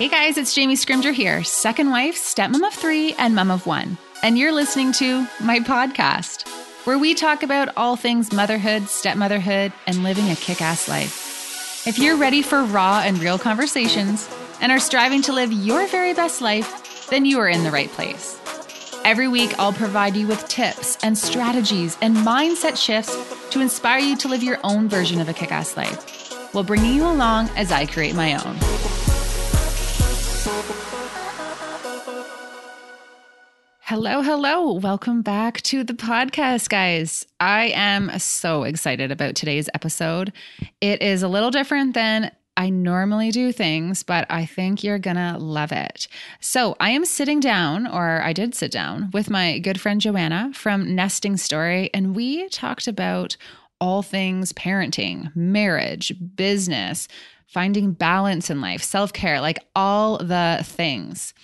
Hey guys, it's Jamie Scrimger here, second wife, stepmom of three, and mom of one. And you're listening to my podcast, where we talk about all things motherhood, stepmotherhood, and living a kick ass life. If you're ready for raw and real conversations and are striving to live your very best life, then you are in the right place. Every week, I'll provide you with tips and strategies and mindset shifts to inspire you to live your own version of a kick ass life while bringing you along as I create my own. Hello, hello. Welcome back to the podcast, guys. I am so excited about today's episode. It is a little different than I normally do things, but I think you're gonna love it. So, I am sitting down, or I did sit down, with my good friend Joanna from Nesting Story, and we talked about all things parenting, marriage, business, finding balance in life, self care, like all the things.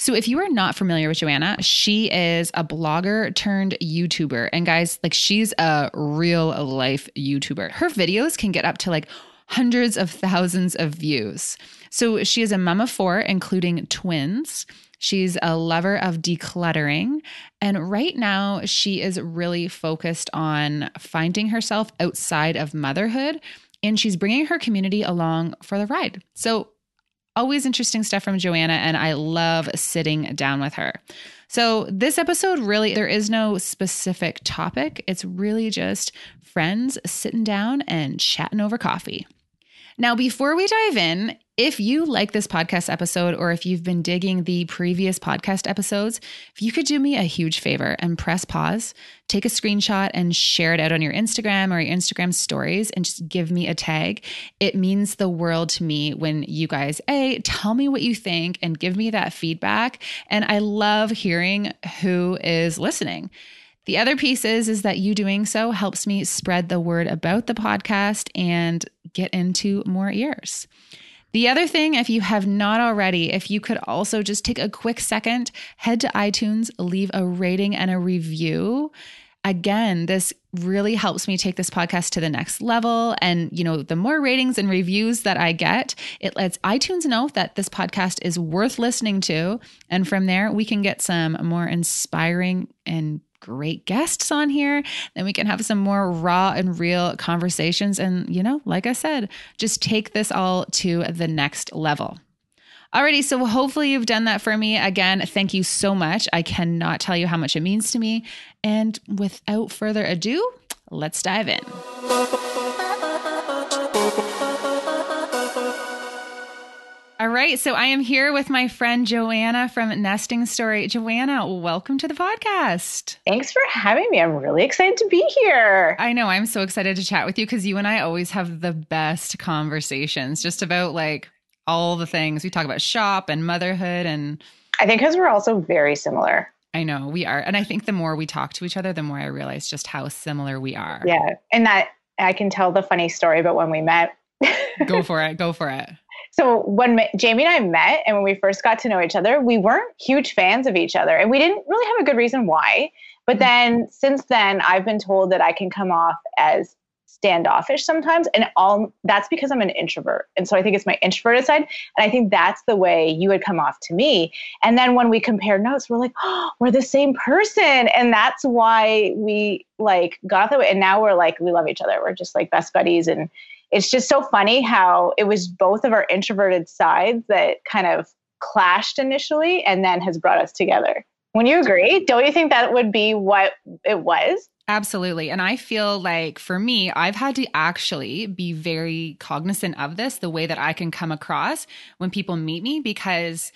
So, if you are not familiar with Joanna, she is a blogger turned YouTuber. And guys, like she's a real life YouTuber. Her videos can get up to like hundreds of thousands of views. So, she is a mom of four, including twins. She's a lover of decluttering. And right now, she is really focused on finding herself outside of motherhood. And she's bringing her community along for the ride. So, Always interesting stuff from Joanna, and I love sitting down with her. So, this episode really, there is no specific topic. It's really just friends sitting down and chatting over coffee. Now, before we dive in, if you like this podcast episode or if you've been digging the previous podcast episodes, if you could do me a huge favor and press pause, take a screenshot and share it out on your Instagram or your Instagram stories and just give me a tag. It means the world to me when you guys, A, tell me what you think and give me that feedback. And I love hearing who is listening. The other piece is, is that you doing so helps me spread the word about the podcast and get into more ears. The other thing, if you have not already, if you could also just take a quick second, head to iTunes, leave a rating and a review. Again, this really helps me take this podcast to the next level. And, you know, the more ratings and reviews that I get, it lets iTunes know that this podcast is worth listening to. And from there, we can get some more inspiring and great guests on here. Then we can have some more raw and real conversations. And, you know, like I said, just take this all to the next level. Alrighty, so hopefully you've done that for me. Again, thank you so much. I cannot tell you how much it means to me. And without further ado, let's dive in. All right. So I am here with my friend Joanna from Nesting Story. Joanna, welcome to the podcast. Thanks for having me. I'm really excited to be here. I know. I'm so excited to chat with you because you and I always have the best conversations just about like all the things. We talk about shop and motherhood. And I think because we're also very similar. I know we are. And I think the more we talk to each other, the more I realize just how similar we are. Yeah. And that I can tell the funny story about when we met. go for it. Go for it. So when Jamie and I met and when we first got to know each other, we weren't huge fans of each other and we didn't really have a good reason why. But mm-hmm. then since then, I've been told that I can come off as standoffish sometimes and all that's because I'm an introvert. And so I think it's my introverted side and I think that's the way you would come off to me. And then when we compare notes, we're like, "Oh, we're the same person." And that's why we like got that way and now we're like we love each other. We're just like best buddies and it's just so funny how it was both of our introverted sides that kind of clashed initially and then has brought us together. When you agree, don't you think that would be what it was? Absolutely. And I feel like for me, I've had to actually be very cognizant of this, the way that I can come across when people meet me, because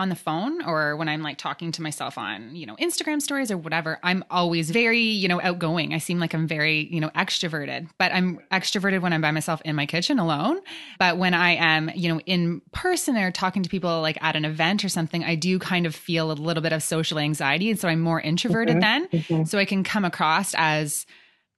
on the phone or when I'm like talking to myself on, you know, Instagram stories or whatever, I'm always very, you know, outgoing. I seem like I'm very, you know, extroverted, but I'm extroverted when I'm by myself in my kitchen alone. But when I am, you know, in person or talking to people like at an event or something, I do kind of feel a little bit of social anxiety. And so I'm more introverted mm-hmm. then. Mm-hmm. So I can come across as,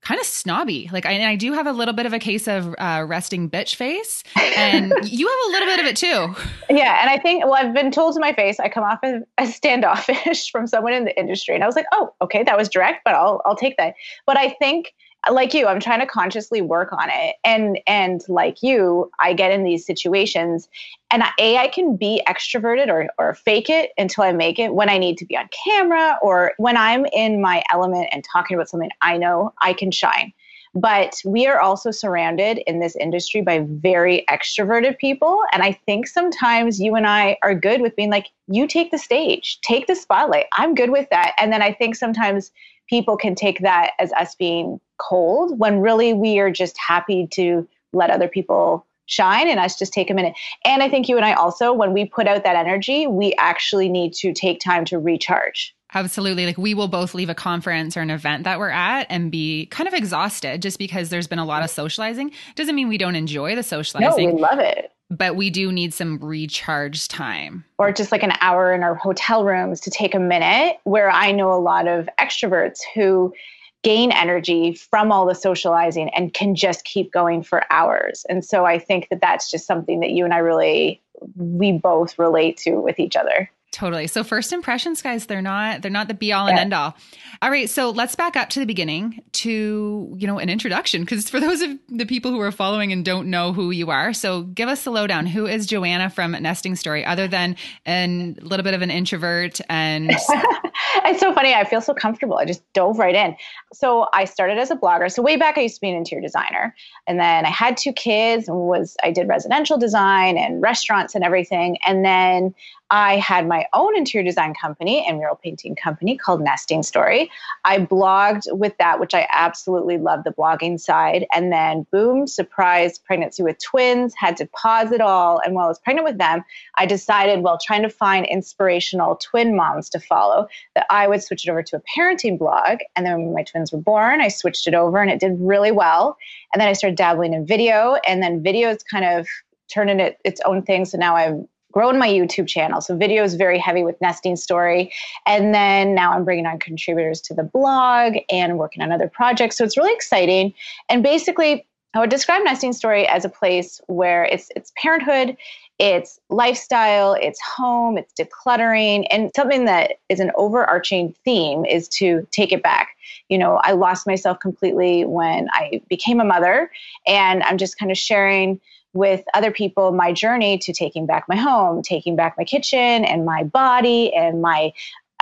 kind of snobby. Like, I, I do have a little bit of a case of uh, resting bitch face, and you have a little bit of it too. Yeah, and I think well, I've been told to my face I come off as, as standoffish from someone in the industry, and I was like, oh, okay, that was direct, but I'll I'll take that. But I think like you, I'm trying to consciously work on it. And and like you, I get in these situations and A, I can be extroverted or or fake it until I make it when I need to be on camera or when I'm in my element and talking about something I know I can shine. But we are also surrounded in this industry by very extroverted people. And I think sometimes you and I are good with being like, you take the stage, take the spotlight. I'm good with that. And then I think sometimes people can take that as us being cold when really we are just happy to let other people shine and us just take a minute. And I think you and I also, when we put out that energy, we actually need to take time to recharge. Absolutely. Like we will both leave a conference or an event that we're at and be kind of exhausted just because there's been a lot of socializing. Doesn't mean we don't enjoy the socializing. No, we love it. But we do need some recharge time. Or just like an hour in our hotel rooms to take a minute, where I know a lot of extroverts who gain energy from all the socializing and can just keep going for hours. And so I think that that's just something that you and I really, we both relate to with each other. Totally. So first impressions, guys, they're not they're not the be all and end all. All right, so let's back up to the beginning to, you know, an introduction because for those of the people who are following and don't know who you are, so give us the lowdown. Who is Joanna from Nesting Story other than a little bit of an introvert and It's so funny. I feel so comfortable. I just dove right in. So I started as a blogger. So way back I used to be an interior designer. And then I had two kids and was I did residential design and restaurants and everything. And then I had my own interior design company and mural painting company called Nesting Story. I blogged with that, which I absolutely love the blogging side. And then, boom, surprise pregnancy with twins, had to pause it all. And while I was pregnant with them, I decided, while trying to find inspirational twin moms to follow, that I would switch it over to a parenting blog. And then when my twins were born, I switched it over and it did really well. And then I started dabbling in video, and then video is kind of turned into its own thing. So now I'm grown my YouTube channel. So video is very heavy with nesting story. And then now I'm bringing on contributors to the blog and working on other projects. So it's really exciting. And basically, I would describe nesting story as a place where it's it's parenthood, it's lifestyle, it's home, it's decluttering, and something that is an overarching theme is to take it back. You know, I lost myself completely when I became a mother, and I'm just kind of sharing with other people my journey to taking back my home, taking back my kitchen and my body and my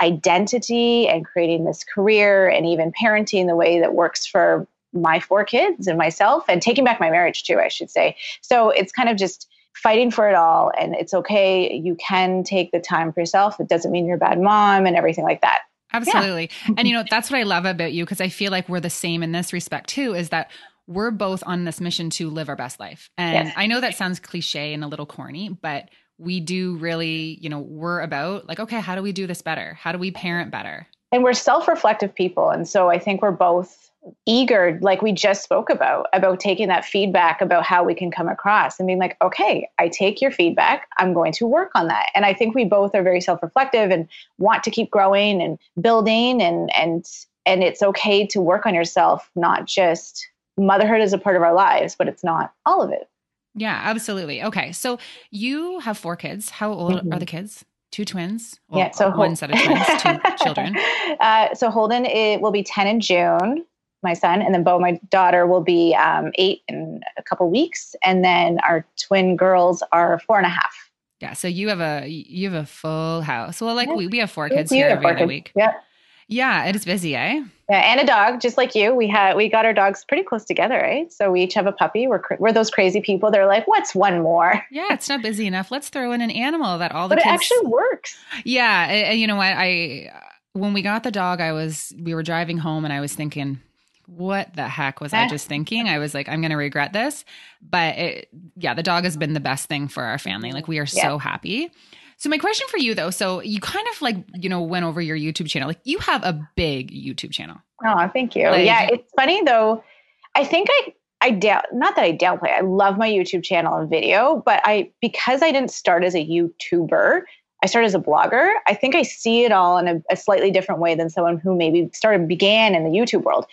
identity and creating this career and even parenting the way that works for my four kids and myself and taking back my marriage too, I should say. So it's kind of just fighting for it all and it's okay. You can take the time for yourself. It doesn't mean you're a bad mom and everything like that. Absolutely. Yeah. and you know, that's what I love about you because I feel like we're the same in this respect too is that we're both on this mission to live our best life. And yes. I know that sounds cliche and a little corny, but we do really, you know, we're about like, okay, how do we do this better? How do we parent better? And we're self reflective people. And so I think we're both eager, like we just spoke about, about taking that feedback about how we can come across and being like, okay, I take your feedback. I'm going to work on that. And I think we both are very self reflective and want to keep growing and building and, and, and it's okay to work on yourself, not just motherhood is a part of our lives, but it's not all of it. Yeah, absolutely. Okay. So you have four kids. How old mm-hmm. are the kids? Two twins? Well, yeah, so one set of twins, two children. Uh, so Holden it will be 10 in June, my son, and then Bo, my daughter, will be um, eight in a couple weeks. And then our twin girls are four and a half. Yeah, so you have a you have a full house. Well, like yeah. we, we have four kids here every other week. Yeah. Yeah, it is busy, eh? Yeah, and a dog, just like you. We had we got our dogs pretty close together, right? So we each have a puppy. We're we're those crazy people. They're like, "What's one more?" Yeah, it's not busy enough. Let's throw in an animal that all the. Time. But kids... it actually works. Yeah, and you know what? I when we got the dog, I was we were driving home, and I was thinking, what the heck was I just thinking? I was like, I'm going to regret this. But it, yeah, the dog has been the best thing for our family. Like, we are yeah. so happy. So my question for you though, so you kind of like, you know, went over your YouTube channel. Like you have a big YouTube channel. Oh, thank you. Like, yeah, it's funny though. I think I I doubt not that I downplay. I love my YouTube channel and video, but I because I didn't start as a YouTuber, I started as a blogger. I think I see it all in a, a slightly different way than someone who maybe started began in the YouTube world.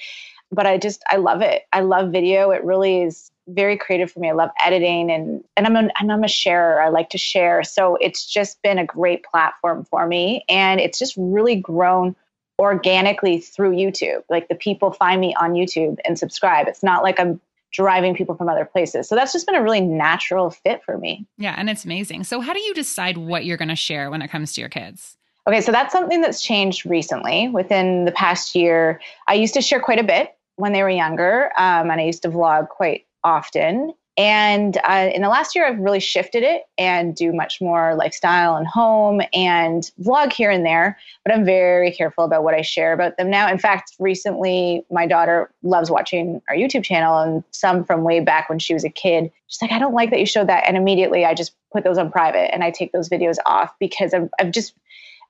But I just I love it. I love video. It really is very creative for me. I love editing and and I'm a, and I'm a sharer. I like to share. So it's just been a great platform for me and it's just really grown organically through YouTube. Like the people find me on YouTube and subscribe. It's not like I'm driving people from other places. So that's just been a really natural fit for me. Yeah, and it's amazing. So how do you decide what you're going to share when it comes to your kids? Okay, so that's something that's changed recently within the past year. I used to share quite a bit when they were younger, um, and I used to vlog quite often. And uh, in the last year, I've really shifted it and do much more lifestyle and home and vlog here and there. But I'm very careful about what I share about them now. In fact, recently, my daughter loves watching our YouTube channel and some from way back when she was a kid. She's like, I don't like that you showed that. And immediately I just put those on private and I take those videos off because I'm, I've just,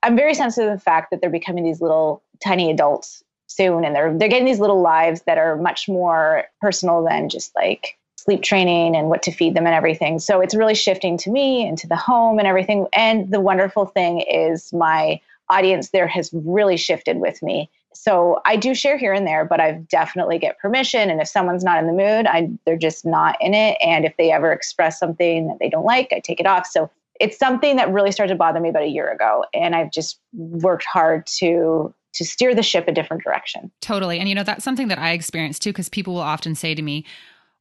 I'm very sensitive to the fact that they're becoming these little tiny adults soon and they're they're getting these little lives that are much more personal than just like sleep training and what to feed them and everything. So it's really shifting to me and to the home and everything. And the wonderful thing is my audience there has really shifted with me. So I do share here and there, but I definitely get permission. And if someone's not in the mood, I they're just not in it. And if they ever express something that they don't like, I take it off. So it's something that really started to bother me about a year ago. And I've just worked hard to to steer the ship a different direction. Totally. And you know, that's something that I experience too, because people will often say to me,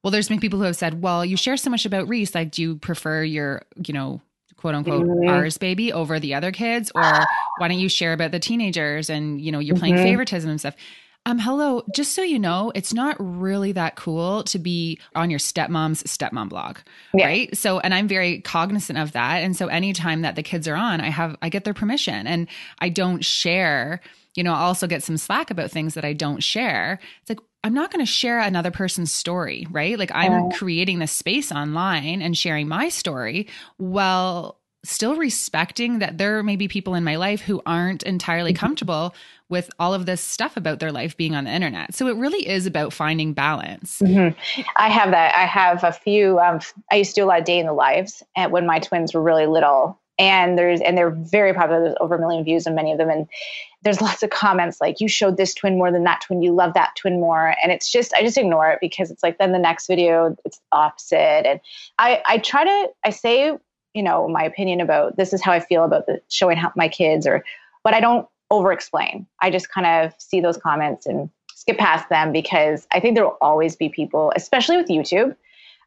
well, there's been people who have said, well, you share so much about Reese. Like, do you prefer your, you know, quote unquote mm-hmm. ours baby over the other kids? Or why don't you share about the teenagers and, you know, you're playing mm-hmm. favoritism and stuff? Um, hello, just so you know, it's not really that cool to be on your stepmom's stepmom blog. Yeah. Right. So, and I'm very cognizant of that. And so anytime that the kids are on, I have, I get their permission and I don't share, you know, I also get some slack about things that I don't share. It's like, I'm not going to share another person's story, right? Like I'm creating this space online and sharing my story while still respecting that there may be people in my life who aren't entirely mm-hmm. comfortable with all of this stuff about their life being on the internet. So it really is about finding balance. Mm-hmm. I have that. I have a few. Um, I used to do a lot of day in the lives, when my twins were really little, and there's and they're very popular. There's over a million views on many of them, and there's lots of comments like you showed this twin more than that twin you love that twin more and it's just i just ignore it because it's like then the next video it's opposite and i i try to i say you know my opinion about this is how i feel about the showing how my kids or but i don't over explain i just kind of see those comments and skip past them because i think there will always be people especially with youtube.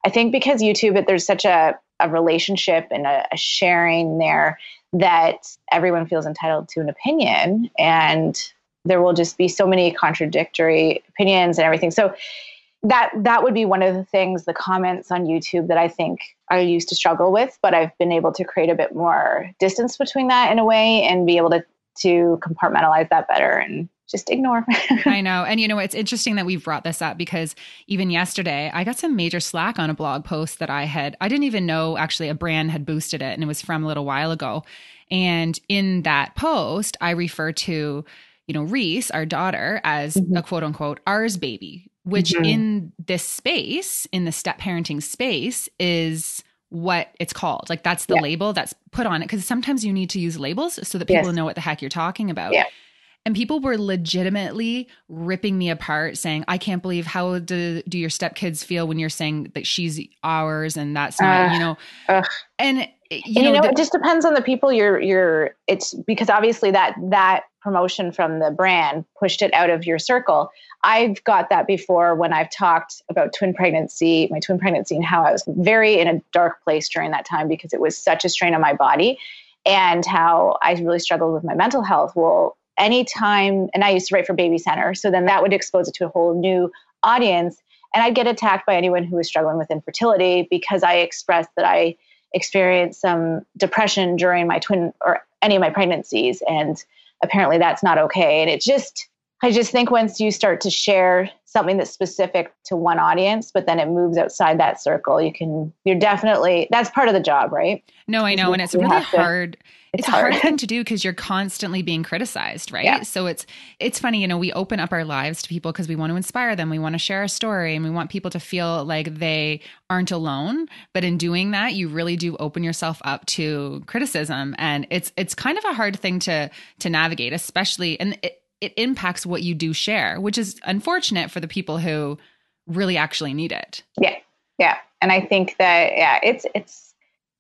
I think because youtube there's such a a relationship and a, a sharing there that everyone feels entitled to an opinion and there will just be so many contradictory opinions and everything. So that that would be one of the things the comments on youtube that i think i used to struggle with but i've been able to create a bit more distance between that in a way and be able to to compartmentalize that better and just ignore. I know. And you know, it's interesting that we've brought this up because even yesterday I got some major slack on a blog post that I had, I didn't even know actually a brand had boosted it and it was from a little while ago. And in that post, I refer to, you know, Reese, our daughter, as mm-hmm. a quote unquote ours baby, which mm-hmm. in this space, in the step parenting space, is what it's called. Like that's the yeah. label that's put on it. Cause sometimes you need to use labels so that people yes. know what the heck you're talking about. Yeah. And people were legitimately ripping me apart, saying, I can't believe how do, do your stepkids feel when you're saying that she's ours and that's not, uh, you know. Uh, and you, and, know, you know the, it just depends on the people you're you're it's because obviously that that promotion from the brand pushed it out of your circle. I've got that before when I've talked about twin pregnancy, my twin pregnancy, and how I was very in a dark place during that time because it was such a strain on my body and how I really struggled with my mental health. Well, anytime, and I used to write for Baby Center, so then that would expose it to a whole new audience. And I'd get attacked by anyone who was struggling with infertility because I expressed that I experienced some depression during my twin or any of my pregnancies. And apparently that's not okay. And it just, I just think once you start to share something that's specific to one audience, but then it moves outside that circle, you can, you're definitely, that's part of the job, right? No, I know. And it's really hard. To, it's, it's a hard thing to do because you're constantly being criticized, right? Yeah. So it's, it's funny, you know, we open up our lives to people because we want to inspire them. We want to share a story and we want people to feel like they aren't alone. But in doing that, you really do open yourself up to criticism. And it's, it's kind of a hard thing to, to navigate, especially, and it, it impacts what you do share, which is unfortunate for the people who really actually need it. Yeah. Yeah. And I think that, yeah, it's, it's,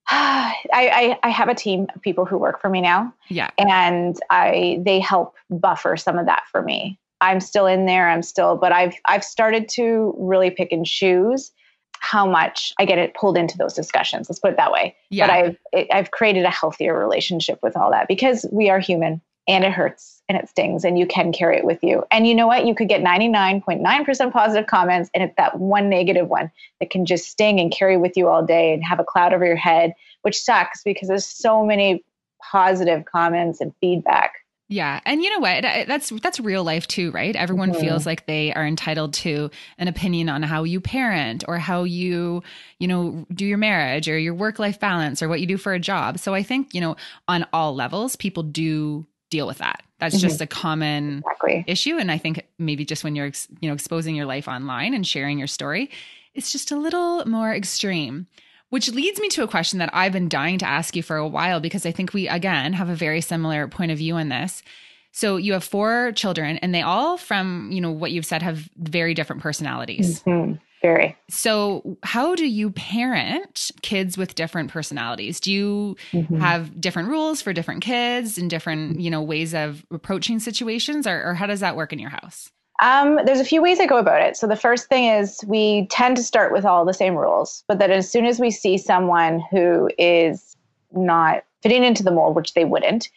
I, I, I have a team of people who work for me now. Yeah. And I they help buffer some of that for me. I'm still in there. I'm still, but I've I've started to really pick and choose how much I get it pulled into those discussions. Let's put it that way. Yeah. But I've I've created a healthier relationship with all that because we are human and it hurts and it stings and you can carry it with you. And you know what? You could get 99.9% positive comments and it's that one negative one that can just sting and carry with you all day and have a cloud over your head, which sucks because there's so many positive comments and feedback. Yeah, and you know what? That's that's real life too, right? Everyone mm-hmm. feels like they are entitled to an opinion on how you parent or how you, you know, do your marriage or your work-life balance or what you do for a job. So I think, you know, on all levels, people do deal with that. That's mm-hmm. just a common exactly. issue and I think maybe just when you're, you know, exposing your life online and sharing your story, it's just a little more extreme. Which leads me to a question that I've been dying to ask you for a while because I think we, again, have a very similar point of view on this. So you have four children, and they all, from you know what you've said, have very different personalities. Mm-hmm. Very. So, how do you parent kids with different personalities? Do you mm-hmm. have different rules for different kids and different, you know, ways of approaching situations, or, or how does that work in your house? Um, there's a few ways I go about it. So the first thing is we tend to start with all the same rules, but that as soon as we see someone who is not fitting into the mold, which they wouldn't,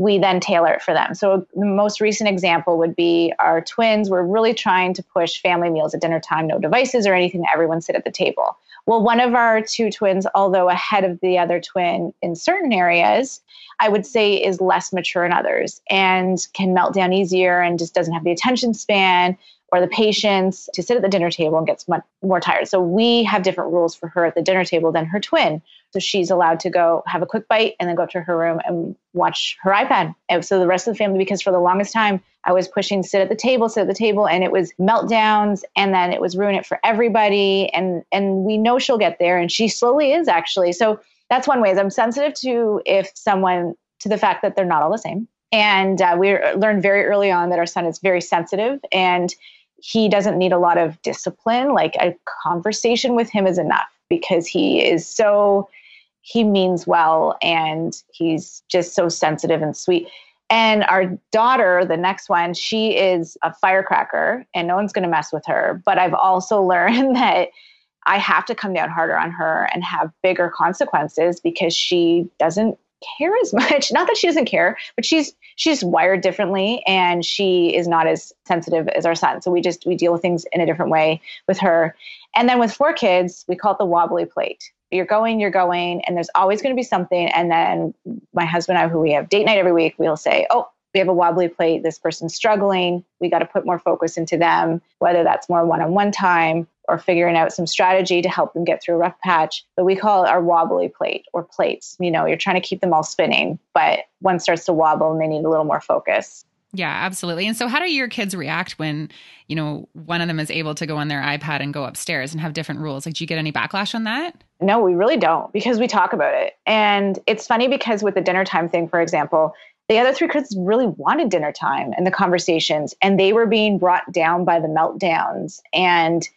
we then tailor it for them. So the most recent example would be our twins. We're really trying to push family meals at dinner time, no devices or anything. Everyone sit at the table. Well, one of our two twins, although ahead of the other twin in certain areas, I would say is less mature in others and can melt down easier and just doesn't have the attention span or the patience to sit at the dinner table and gets much more tired. So we have different rules for her at the dinner table than her twin. So she's allowed to go have a quick bite and then go to her room and watch her iPad. And so the rest of the family, because for the longest time I was pushing sit at the table, sit at the table, and it was meltdowns, and then it was ruin it for everybody. And and we know she'll get there, and she slowly is actually. So that's one way. Is I'm sensitive to if someone to the fact that they're not all the same. And uh, we learned very early on that our son is very sensitive and he doesn't need a lot of discipline. Like a conversation with him is enough because he is so, he means well and he's just so sensitive and sweet. And our daughter, the next one, she is a firecracker and no one's going to mess with her. But I've also learned that I have to come down harder on her and have bigger consequences because she doesn't care as much. Not that she doesn't care, but she's she's wired differently and she is not as sensitive as our son. So we just we deal with things in a different way with her. And then with four kids, we call it the wobbly plate. You're going, you're going, and there's always going to be something. And then my husband and I, who we have date night every week, we'll say, "Oh, we have a wobbly plate. This person's struggling. We got to put more focus into them, whether that's more one on one time or figuring out some strategy to help them get through a rough patch. But we call it our wobbly plate or plates. You know, you're trying to keep them all spinning, but one starts to wobble and they need a little more focus. Yeah, absolutely. And so how do your kids react when, you know, one of them is able to go on their iPad and go upstairs and have different rules? Like do you get any backlash on that? No, we really don't because we talk about it. And it's funny because with the dinner time thing, for example, the other three kids really wanted dinner time and the conversations and they were being brought down by the meltdowns and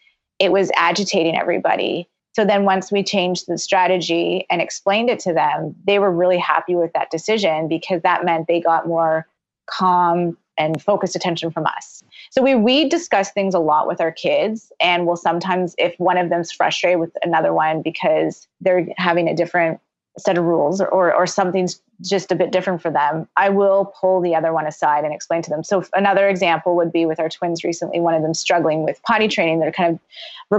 it was agitating everybody. So then once we changed the strategy and explained it to them, they were really happy with that decision because that meant they got more calm and focused attention from us. So we we discuss things a lot with our kids and we'll sometimes if one of them's frustrated with another one because they're having a different set of rules or, or, something's just a bit different for them, I will pull the other one aside and explain to them. So another example would be with our twins recently, one of them struggling with potty training. They're kind of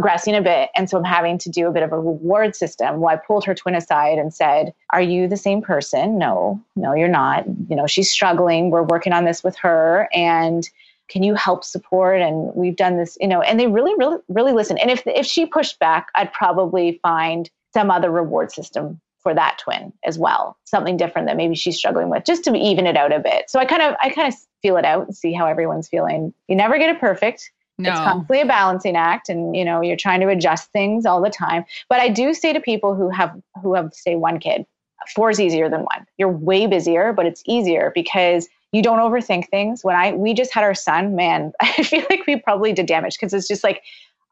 regressing a bit. And so I'm having to do a bit of a reward system. Well, I pulled her twin aside and said, Are you the same person? No, no, you're not. You know, she's struggling. We're working on this with her. And can you help support and we've done this you know and they really really really listen and if if she pushed back i'd probably find some other reward system for that twin as well something different that maybe she's struggling with just to even it out a bit. So i kind of i kind of feel it out and see how everyone's feeling. You never get it perfect. No. it's constantly a balancing act and you know you're trying to adjust things all the time. But i do say to people who have who have say one kid four is easier than one. You're way busier but it's easier because you don't overthink things. When i we just had our son man i feel like we probably did damage because it's just like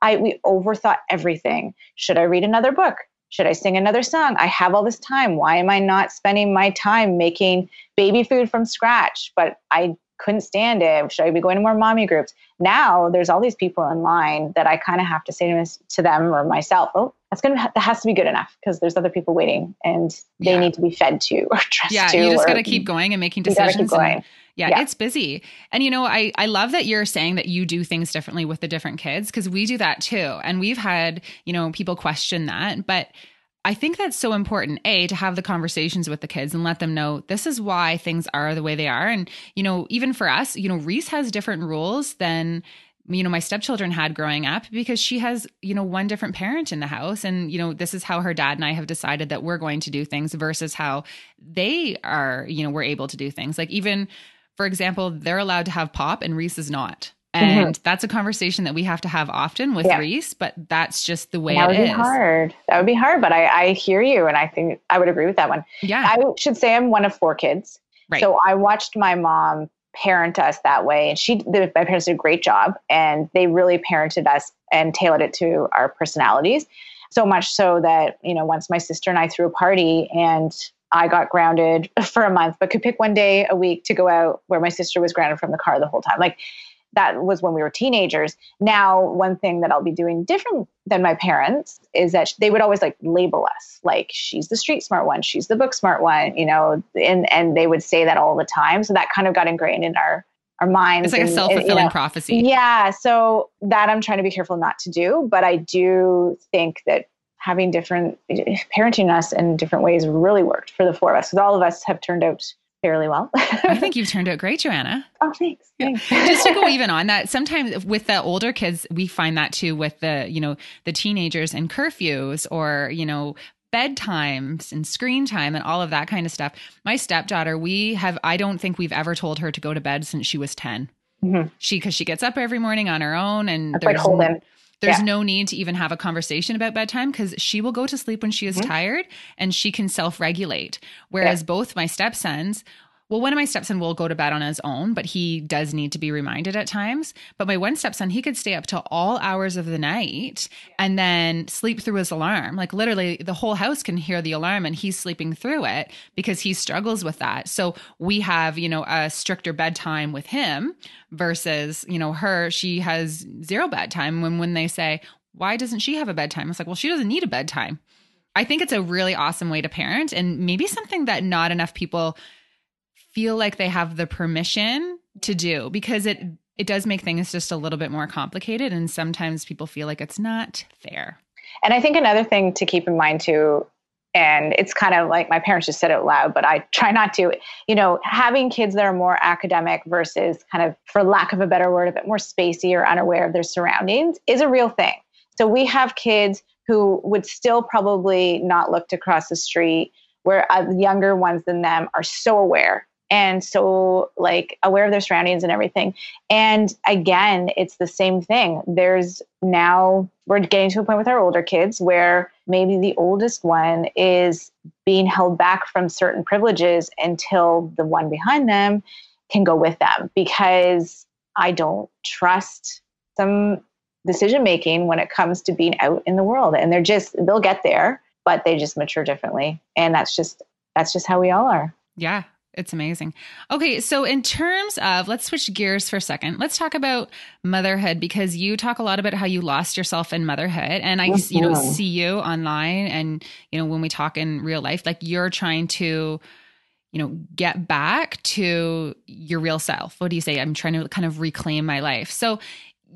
i we overthought everything. Should i read another book should I sing another song? I have all this time. Why am I not spending my time making baby food from scratch? But I couldn't stand it. Should I be going to more mommy groups? Now there's all these people in line that I kind of have to say to, to them or myself, oh, that's gonna that has to be good enough because there's other people waiting and they yeah. need to be fed to or dressed yeah, to. Yeah, you just got to keep going and making decisions. And, yeah, yeah, it's busy. And you know, I I love that you're saying that you do things differently with the different kids because we do that too. And we've had, you know, people question that, but I think that's so important, A, to have the conversations with the kids and let them know this is why things are the way they are. And, you know, even for us, you know, Reese has different rules than you know my stepchildren had growing up because she has you know one different parent in the house and you know this is how her dad and I have decided that we're going to do things versus how they are you know we're able to do things like even for example they're allowed to have pop and Reese is not mm-hmm. and mm-hmm. that's a conversation that we have to have often with yeah. Reese but that's just the way it is. that would be hard that would be hard but I, I hear you and I think I would agree with that one yeah I should say I'm one of four kids right. so I watched my mom parent us that way. And she, the, my parents did a great job and they really parented us and tailored it to our personalities. So much so that, you know, once my sister and I threw a party and I got grounded for a month, but could pick one day a week to go out where my sister was grounded from the car the whole time. Like that was when we were teenagers. Now, one thing that I'll be doing different than my parents is that they would always like label us like she's the street smart one, she's the book smart one, you know, and and they would say that all the time. So that kind of got ingrained in our our minds. It's like and, a self fulfilling you know, prophecy. Yeah. So that I'm trying to be careful not to do, but I do think that having different parenting us in different ways really worked for the four of us because all of us have turned out fairly well. I think you've turned out great, Joanna. Oh, thanks. Yeah. Just to go even on that, sometimes with the older kids, we find that too with the, you know, the teenagers and curfews or, you know, bedtimes and screen time and all of that kind of stuff. My stepdaughter, we have, I don't think we've ever told her to go to bed since she was 10. Mm-hmm. She, cause she gets up every morning on her own and That's there's, like Holden. There's yeah. no need to even have a conversation about bedtime because she will go to sleep when she is mm-hmm. tired and she can self regulate. Whereas yeah. both my stepsons, well, one of my stepson will go to bed on his own, but he does need to be reminded at times. But my one stepson, he could stay up till all hours of the night and then sleep through his alarm. Like literally, the whole house can hear the alarm and he's sleeping through it because he struggles with that. So we have, you know, a stricter bedtime with him versus, you know, her, she has zero bedtime when when they say, why doesn't she have a bedtime? It's like, well, she doesn't need a bedtime. I think it's a really awesome way to parent and maybe something that not enough people feel like they have the permission to do because it it does make things just a little bit more complicated and sometimes people feel like it's not fair. And I think another thing to keep in mind too and it's kind of like my parents just said it loud but I try not to you know having kids that are more academic versus kind of for lack of a better word a bit more spacey or unaware of their surroundings is a real thing. So we have kids who would still probably not look to cross the street where uh, younger ones than them are so aware and so like aware of their surroundings and everything. And again it's the same thing. There's now we're getting to a point with our older kids where maybe the oldest one is being held back from certain privileges until the one behind them can go with them because i don't trust some decision making when it comes to being out in the world. And they're just they'll get there but they just mature differently. And that's just that's just how we all are. Yeah it's amazing. Okay, so in terms of, let's switch gears for a second. Let's talk about motherhood because you talk a lot about how you lost yourself in motherhood, and I, you know, see you online, and you know, when we talk in real life, like you're trying to, you know, get back to your real self. What do you say? I'm trying to kind of reclaim my life. So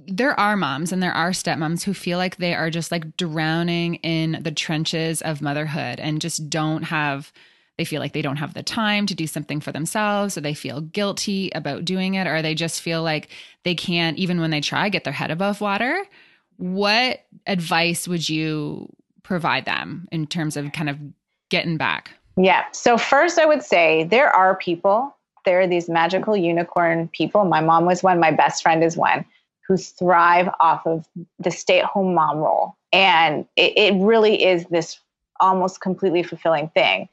there are moms and there are stepmoms who feel like they are just like drowning in the trenches of motherhood and just don't have they feel like they don't have the time to do something for themselves or they feel guilty about doing it or they just feel like they can't even when they try get their head above water. What advice would you provide them in terms of kind of getting back? Yeah. So first i would say there are people there are these magical unicorn people. My mom was one my best friend is one who thrive off of the stay-at-home mom role. And it, it really is this almost completely fulfilling thing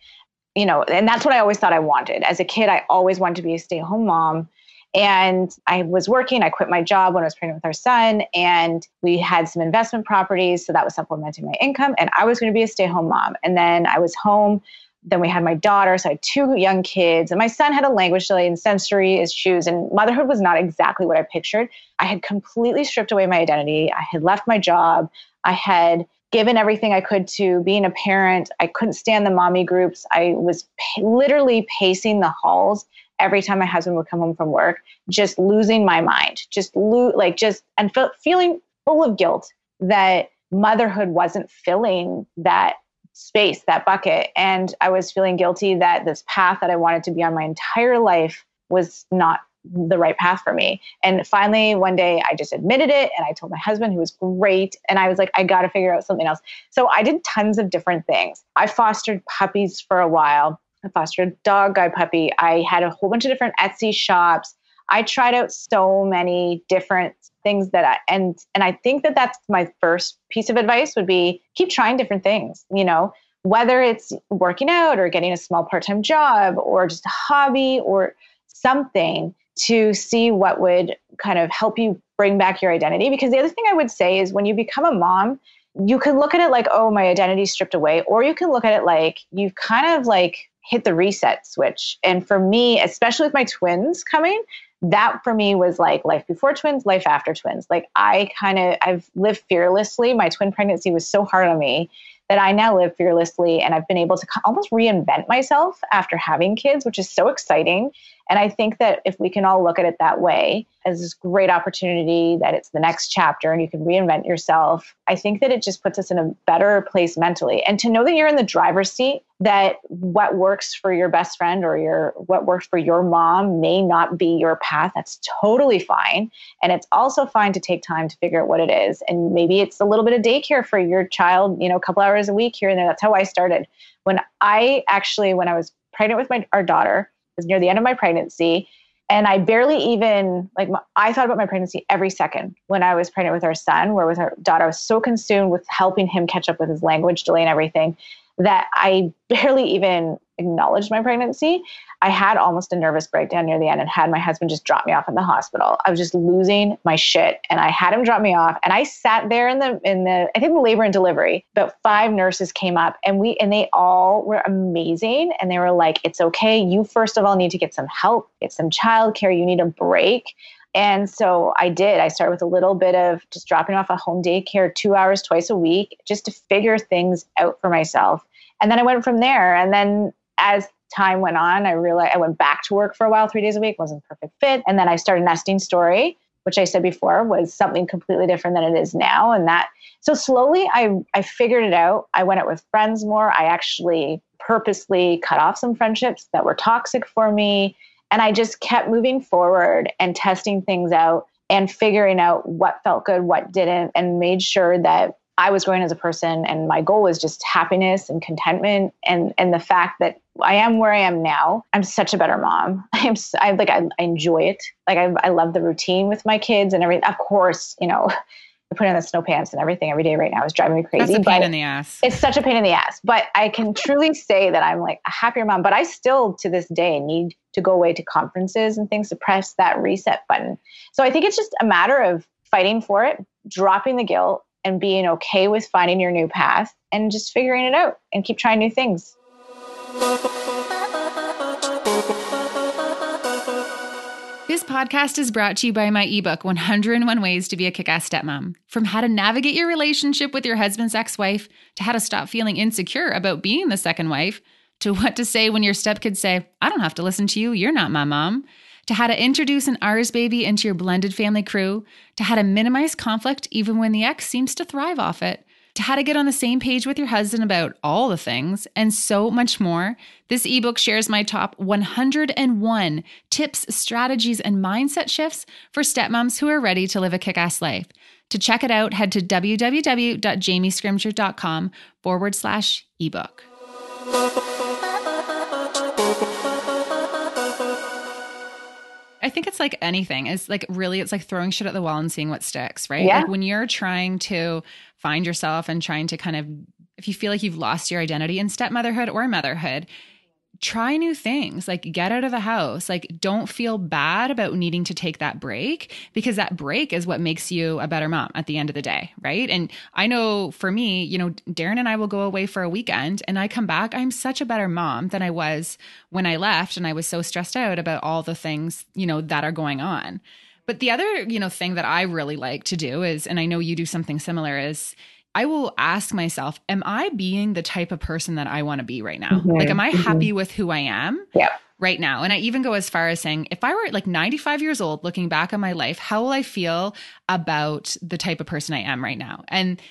you know, and that's what I always thought I wanted. As a kid, I always wanted to be a stay at home mom. And I was working, I quit my job when I was pregnant with our son, and we had some investment properties. So that was supplementing my income. And I was going to be a stay at home mom. And then I was home. Then we had my daughter. So I had two young kids. And my son had a language delay and sensory issues. And motherhood was not exactly what I pictured. I had completely stripped away my identity. I had left my job. I had given everything I could to being a parent. I couldn't stand the mommy groups. I was literally pacing the halls every time my husband would come home from work, just losing my mind, just lo- like just and fe- feeling full of guilt that motherhood wasn't filling that space, that bucket. And I was feeling guilty that this path that I wanted to be on my entire life was not the right path for me. And finally, one day I just admitted it and I told my husband, who was great. And I was like, I got to figure out something else. So I did tons of different things. I fostered puppies for a while. I fostered a dog guide puppy. I had a whole bunch of different Etsy shops. I tried out so many different things that I and and I think that that's my first piece of advice would be keep trying different things, you know, whether it's working out or getting a small part-time job or just a hobby or something to see what would kind of help you bring back your identity because the other thing I would say is when you become a mom, you can look at it like, oh, my identity stripped away, or you can look at it like you've kind of like hit the reset switch. And for me, especially with my twins coming, that for me was like life before twins, life after twins. Like I kind of I've lived fearlessly. My twin pregnancy was so hard on me that I now live fearlessly and I've been able to almost reinvent myself after having kids, which is so exciting. And I think that if we can all look at it that way as this great opportunity that it's the next chapter and you can reinvent yourself, I think that it just puts us in a better place mentally. And to know that you're in the driver's seat, that what works for your best friend or your what works for your mom may not be your path, that's totally fine. And it's also fine to take time to figure out what it is. And maybe it's a little bit of daycare for your child, you know, a couple hours a week here and there. That's how I started. When I actually, when I was pregnant with my our daughter, was near the end of my pregnancy. And I barely even, like, I thought about my pregnancy every second when I was pregnant with our son, where with our daughter, I was so consumed with helping him catch up with his language delay and everything that I barely even acknowledged my pregnancy. I had almost a nervous breakdown near the end and had my husband just drop me off in the hospital. I was just losing my shit and I had him drop me off and I sat there in the in the I think the labor and delivery. About five nurses came up and we and they all were amazing and they were like it's okay. You first of all need to get some help, get some childcare, you need a break. And so I did. I started with a little bit of just dropping off a home daycare 2 hours twice a week just to figure things out for myself. And then I went from there and then as time went on, I realized I went back to work for a while, three days a week, wasn't perfect fit. And then I started Nesting Story, which I said before was something completely different than it is now. And that, so slowly I, I figured it out. I went out with friends more. I actually purposely cut off some friendships that were toxic for me. And I just kept moving forward and testing things out and figuring out what felt good, what didn't, and made sure that I was growing as a person and my goal was just happiness and contentment and and the fact that I am where I am now. I'm such a better mom. I'm I like I, I enjoy it. Like I I love the routine with my kids and everything. Of course, you know, putting on the snow pants and everything every day right now is driving me crazy. That's a pain in the ass. It's such a pain in the ass. But I can truly say that I'm like a happier mom. But I still to this day need to go away to conferences and things to press that reset button. So I think it's just a matter of fighting for it, dropping the guilt, and being okay with finding your new path and just figuring it out and keep trying new things. This podcast is brought to you by my ebook, 101 Ways to Be a Kick Ass Stepmom. From how to navigate your relationship with your husband's ex wife, to how to stop feeling insecure about being the second wife, to what to say when your stepkids say, I don't have to listen to you, you're not my mom to how to introduce an ours baby into your blended family crew, to how to minimize conflict even when the ex seems to thrive off it, to how to get on the same page with your husband about all the things, and so much more. This ebook shares my top 101 tips, strategies, and mindset shifts for stepmoms who are ready to live a kick ass life. To check it out, head to www.jamiescrimger.com forward slash ebook. I think it's like anything. It's like really, it's like throwing shit at the wall and seeing what sticks, right? Yeah. Like when you're trying to find yourself and trying to kind of, if you feel like you've lost your identity in stepmotherhood or motherhood, try new things like get out of the house like don't feel bad about needing to take that break because that break is what makes you a better mom at the end of the day right? And i know for me you know darren and i will go away for a weekend and i come back i'm such a better mom than i was when i left and i was so stressed out about all the things you know that are going on. But the other you know thing that i really like to do is and i know you do something similar is I will ask myself, am I being the type of person that I want to be right now? Mm-hmm, like, am I mm-hmm. happy with who I am? Yeah. Right now. And I even go as far as saying, if I were like 95 years old looking back on my life, how will I feel about the type of person I am right now? And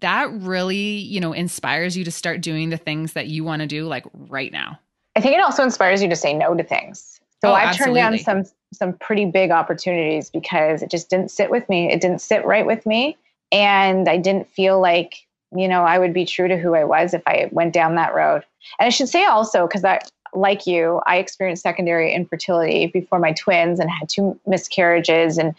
that really, you know, inspires you to start doing the things that you want to do like right now. I think it also inspires you to say no to things. So oh, I've absolutely. turned down some some pretty big opportunities because it just didn't sit with me. It didn't sit right with me. And I didn't feel like, you know, I would be true to who I was if I went down that road. And I should say also, because I, like you, I experienced secondary infertility before my twins and had two miscarriages. And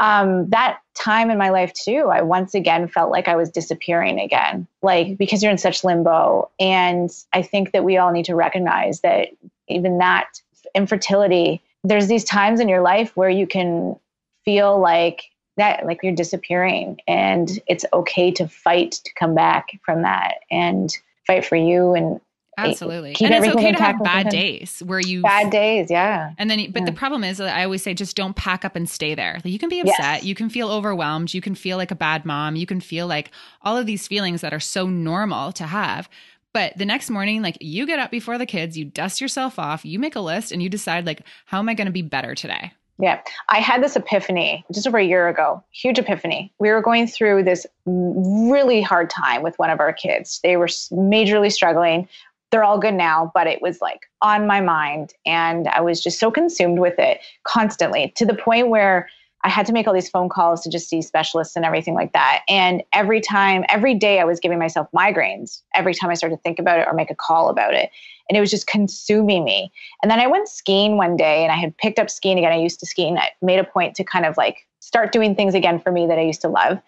um, that time in my life too, I once again felt like I was disappearing again, like because you're in such limbo. And I think that we all need to recognize that even that infertility, there's these times in your life where you can feel like that like you're disappearing and it's okay to fight to come back from that and fight for you and Absolutely. Keep and it's okay to have bad days where you bad days, yeah. And then but yeah. the problem is I always say just don't pack up and stay there. Like you can be upset, yes. you can feel overwhelmed, you can feel like a bad mom, you can feel like all of these feelings that are so normal to have. But the next morning, like you get up before the kids, you dust yourself off, you make a list and you decide like how am I going to be better today? Yeah, I had this epiphany just over a year ago, huge epiphany. We were going through this really hard time with one of our kids. They were majorly struggling. They're all good now, but it was like on my mind. And I was just so consumed with it constantly to the point where I had to make all these phone calls to just see specialists and everything like that. And every time, every day, I was giving myself migraines every time I started to think about it or make a call about it. And it was just consuming me. And then I went skiing one day and I had picked up skiing again. I used to ski and I made a point to kind of like start doing things again for me that I used to love.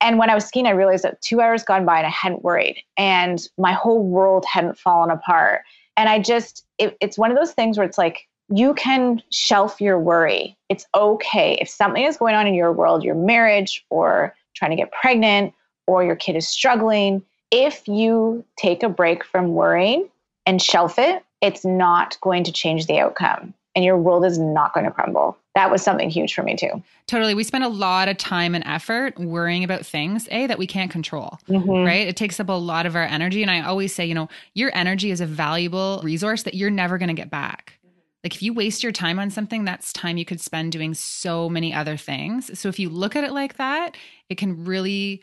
And when I was skiing, I realized that two hours gone by and I hadn't worried and my whole world hadn't fallen apart. And I just, it, it's one of those things where it's like, you can shelf your worry. It's okay. If something is going on in your world, your marriage, or trying to get pregnant, or your kid is struggling, if you take a break from worrying and shelf it, it's not going to change the outcome and your world is not going to crumble. That was something huge for me too. Totally. We spend a lot of time and effort worrying about things, A, that we can't control, mm-hmm. right? It takes up a lot of our energy. And I always say, you know, your energy is a valuable resource that you're never going to get back. Like if you waste your time on something, that's time you could spend doing so many other things. So if you look at it like that, it can really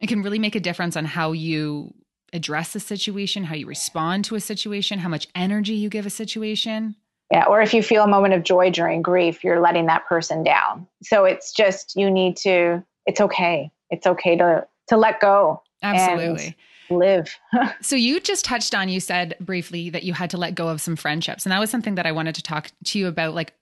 it can really make a difference on how you address a situation, how you respond to a situation, how much energy you give a situation. Yeah, or if you feel a moment of joy during grief, you're letting that person down. So it's just you need to it's okay. It's okay to to let go. Absolutely live. so you just touched on you said briefly that you had to let go of some friendships and that was something that I wanted to talk to you about like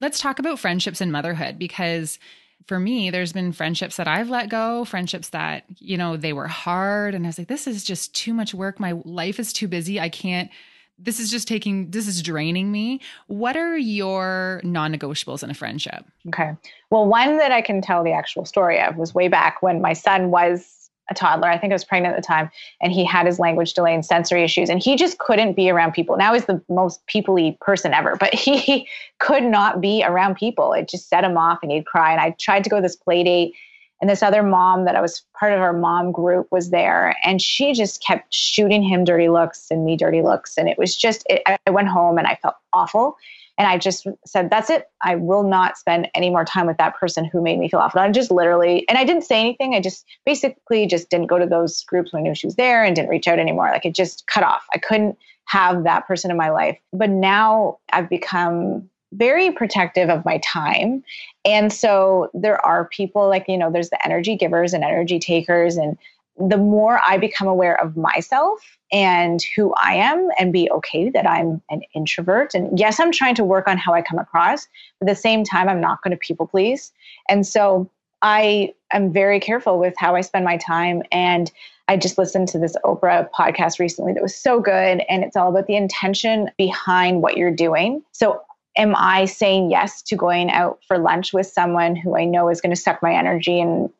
let's talk about friendships and motherhood because for me there's been friendships that I've let go, friendships that you know they were hard and I was like this is just too much work. My life is too busy. I can't this is just taking this is draining me what are your non-negotiables in a friendship okay well one that i can tell the actual story of was way back when my son was a toddler. I think I was pregnant at the time, and he had his language delay and sensory issues, and he just couldn't be around people. Now he's the most peoply person ever, but he could not be around people. It just set him off, and he'd cry. And I tried to go to this play date, and this other mom that I was part of our mom group was there, and she just kept shooting him dirty looks and me dirty looks, and it was just. It, I went home and I felt awful. And I just said, that's it. I will not spend any more time with that person who made me feel awful. I just literally, and I didn't say anything. I just basically just didn't go to those groups when I knew she was there and didn't reach out anymore. Like it just cut off. I couldn't have that person in my life. But now I've become very protective of my time. And so there are people like, you know, there's the energy givers and energy takers. And the more I become aware of myself and who I am and be okay that I'm an introvert. And yes, I'm trying to work on how I come across, but at the same time, I'm not going to people please. And so I am very careful with how I spend my time. And I just listened to this Oprah podcast recently that was so good. And it's all about the intention behind what you're doing. So, am I saying yes to going out for lunch with someone who I know is going to suck my energy and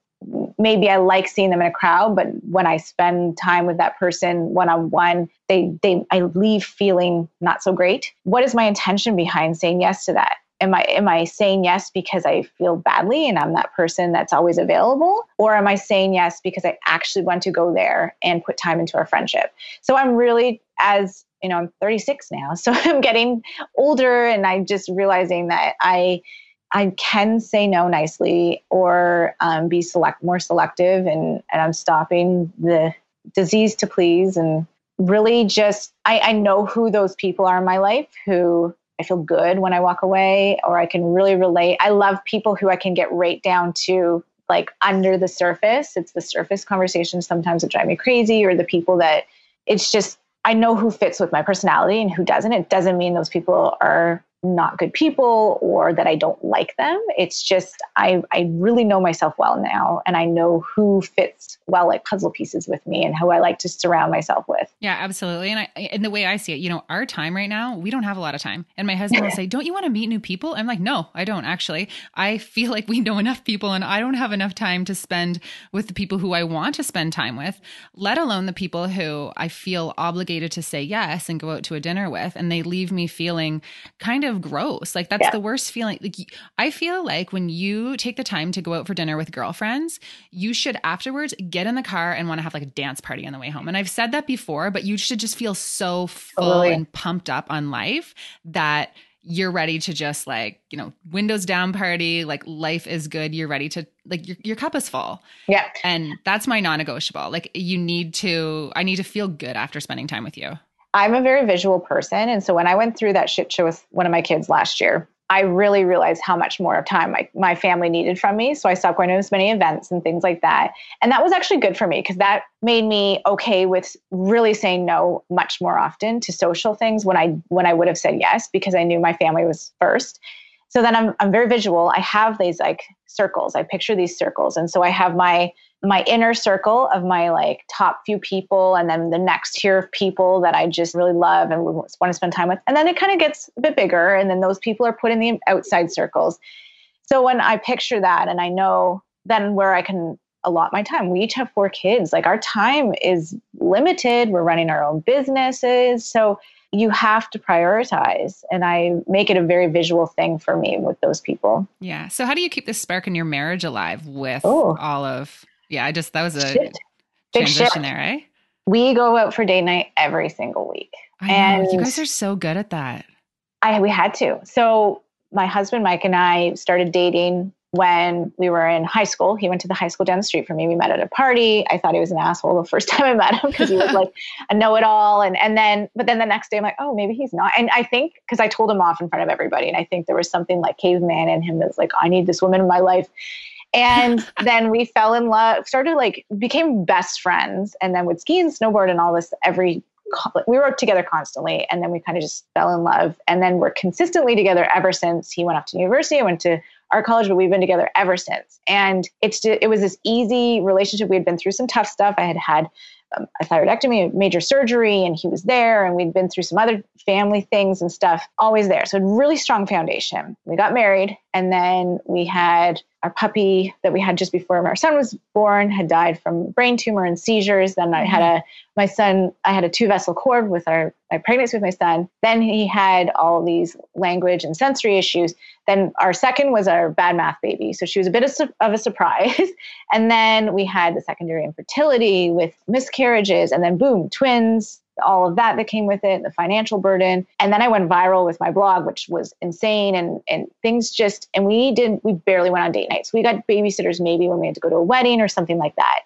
maybe I like seeing them in a crowd, but when I spend time with that person one on one, they they I leave feeling not so great. What is my intention behind saying yes to that? Am I am I saying yes because I feel badly and I'm that person that's always available, or am I saying yes because I actually want to go there and put time into our friendship? So I'm really as you know I'm 36 now, so I'm getting older, and I'm just realizing that I I can say no nicely or um, be select more selective, and and I'm stopping the disease to please, and really just I, I know who those people are in my life who I feel good when I walk away, or I can really relate. I love people who I can get right down to like under the surface. It's the surface conversations sometimes that drive me crazy, or the people that it's just I know who fits with my personality and who doesn't. It doesn't mean those people are not good people or that I don't like them. It's just I I really know myself well now and I know who fits well like puzzle pieces with me and who I like to surround myself with. Yeah, absolutely. And I and the way I see it, you know, our time right now, we don't have a lot of time. And my husband will say, "Don't you want to meet new people?" I'm like, "No, I don't actually. I feel like we know enough people and I don't have enough time to spend with the people who I want to spend time with, let alone the people who I feel obligated to say yes and go out to a dinner with and they leave me feeling kind of of gross. Like that's yeah. the worst feeling. Like I feel like when you take the time to go out for dinner with girlfriends, you should afterwards get in the car and want to have like a dance party on the way home. And I've said that before, but you should just feel so full and pumped up on life that you're ready to just like you know windows down party like life is good you're ready to like your, your cup is full yeah and that's my non-negotiable like you need to i need to feel good after spending time with you I'm a very visual person. And so when I went through that shit show with one of my kids last year, I really realized how much more time my, my family needed from me. So I stopped going to as many events and things like that. And that was actually good for me because that made me okay with really saying no much more often to social things when I when I would have said yes because I knew my family was first. So then I'm I'm very visual. I have these like circles. I picture these circles. And so I have my my inner circle of my like top few people and then the next tier of people that I just really love and want to spend time with. And then it kind of gets a bit bigger and then those people are put in the outside circles. So when I picture that and I know then where I can allot my time. We each have four kids. Like our time is limited. We're running our own businesses. So you have to prioritize. And I make it a very visual thing for me with those people. Yeah. So how do you keep the spark in your marriage alive with oh. all of yeah, I just that was a Shift. transition there, eh? We go out for date night every single week. I and know. you guys are so good at that. I we had to. So my husband Mike and I started dating when we were in high school. He went to the high school down the street from me. We met at a party. I thought he was an asshole the first time I met him because he was like a know-it-all. And and then, but then the next day I'm like, oh, maybe he's not. And I think because I told him off in front of everybody, and I think there was something like caveman in him that's like, I need this woman in my life. And then we fell in love, started like became best friends, and then would ski and snowboard and all this every we were together constantly and then we kind of just fell in love. And then we're consistently together ever since. He went off to university i went to our college but we've been together ever since. And it's just, it was this easy relationship. We had been through some tough stuff. I had had um, a thyroidectomy, a major surgery, and he was there, and we'd been through some other family things and stuff, always there. So, really strong foundation. We got married, and then we had our puppy that we had just before our son was born had died from brain tumor and seizures. Then I had a mm-hmm. my son. I had a two vessel cord with our my pregnancy with my son. Then he had all these language and sensory issues. Then our second was our bad math baby, so she was a bit of, of a surprise. and then we had the secondary infertility with miscarriages, and then boom, twins all of that that came with it, the financial burden. And then I went viral with my blog, which was insane. And and things just and we didn't we barely went on date nights. We got babysitters maybe when we had to go to a wedding or something like that.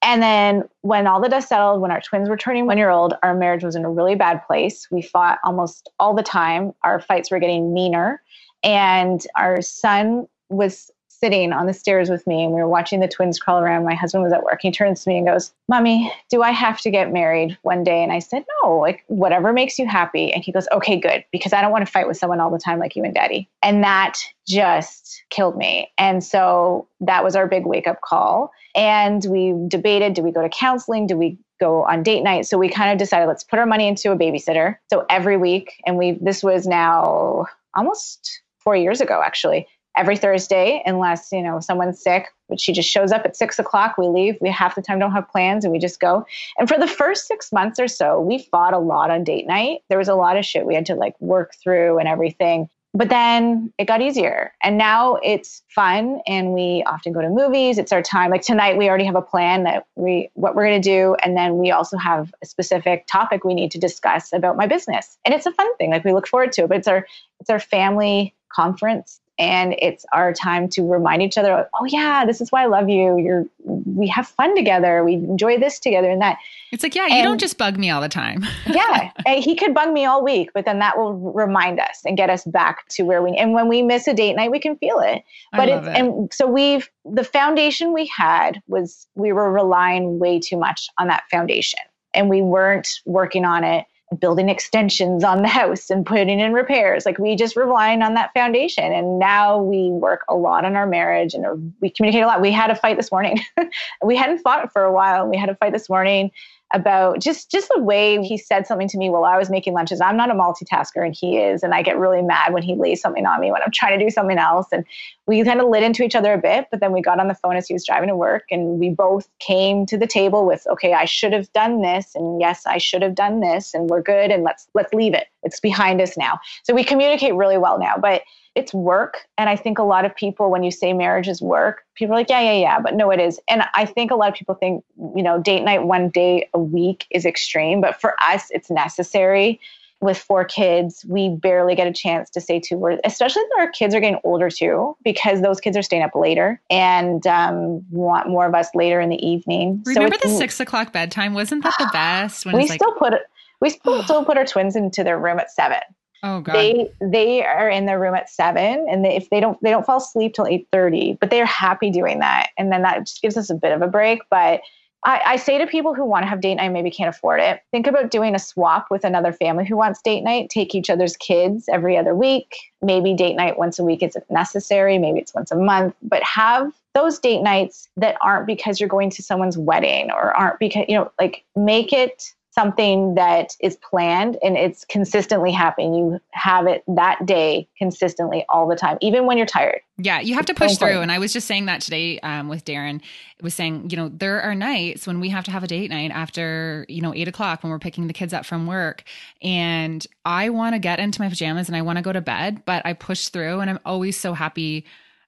And then when all the dust settled, when our twins were turning one year old, our marriage was in a really bad place. We fought almost all the time. Our fights were getting meaner. And our son was sitting on the stairs with me and we were watching the twins crawl around. My husband was at work. He turns to me and goes, Mommy, do I have to get married one day? And I said, No, like whatever makes you happy. And he goes, Okay, good, because I don't want to fight with someone all the time like you and daddy. And that just killed me. And so that was our big wake up call. And we debated do we go to counseling? Do we go on date night. So we kind of decided let's put our money into a babysitter. So every week, and we this was now almost four years ago actually. Every Thursday, unless you know someone's sick, but she just shows up at six o'clock. We leave. We half the time don't have plans, and we just go. And for the first six months or so, we fought a lot on date night. There was a lot of shit we had to like work through and everything but then it got easier and now it's fun and we often go to movies it's our time like tonight we already have a plan that we what we're going to do and then we also have a specific topic we need to discuss about my business and it's a fun thing like we look forward to it but it's our it's our family conference and it's our time to remind each other oh yeah this is why i love you. You're we have fun together. We enjoy this together and that. It's like yeah you don't just bug me all the time. Yeah he could bug me all week but then that will remind us and get us back to where we and when we miss a date night we can feel it. But it's it. and so we've the foundation we had was we were relying way too much on that foundation and we weren't working on it building extensions on the house and putting in repairs. Like we just relying on that foundation. And now we work a lot on our marriage and we communicate a lot. We had a fight this morning. we hadn't fought for a while. We had a fight this morning about just just the way he said something to me while I was making lunches. I'm not a multitasker and he is, and I get really mad when he lays something on me when I'm trying to do something else. And we kind of lit into each other a bit, but then we got on the phone as he was driving to work, and we both came to the table with, okay, I should have done this, and yes, I should have done this, and we're good, and let's let's leave it. It's behind us now. So we communicate really well now, but it's work. And I think a lot of people, when you say marriage is work, people are like, yeah, yeah, yeah. But no, it is. And I think a lot of people think, you know, date night one day a week is extreme. But for us, it's necessary. With four kids, we barely get a chance to say two words, especially when our kids are getting older too, because those kids are staying up later and um, want more of us later in the evening. Remember so the six o'clock bedtime? Wasn't that the best? we still like- put it. We still, still put our twins into their room at seven. Oh God. They they are in their room at seven, and they, if they don't they don't fall asleep till eight thirty, but they're happy doing that, and then that just gives us a bit of a break. But I, I say to people who want to have date night, maybe can't afford it, think about doing a swap with another family who wants date night. Take each other's kids every other week. Maybe date night once a week isn't necessary. Maybe it's once a month, but have those date nights that aren't because you're going to someone's wedding or aren't because you know like make it something that is planned and it's consistently happening. You have it that day consistently all the time, even when you're tired. Yeah, you have to push through. And I was just saying that today um, with Darren. It was saying, you know, there are nights when we have to have a date night after, you know, eight o'clock when we're picking the kids up from work. And I want to get into my pajamas and I want to go to bed, but I push through and I'm always so happy,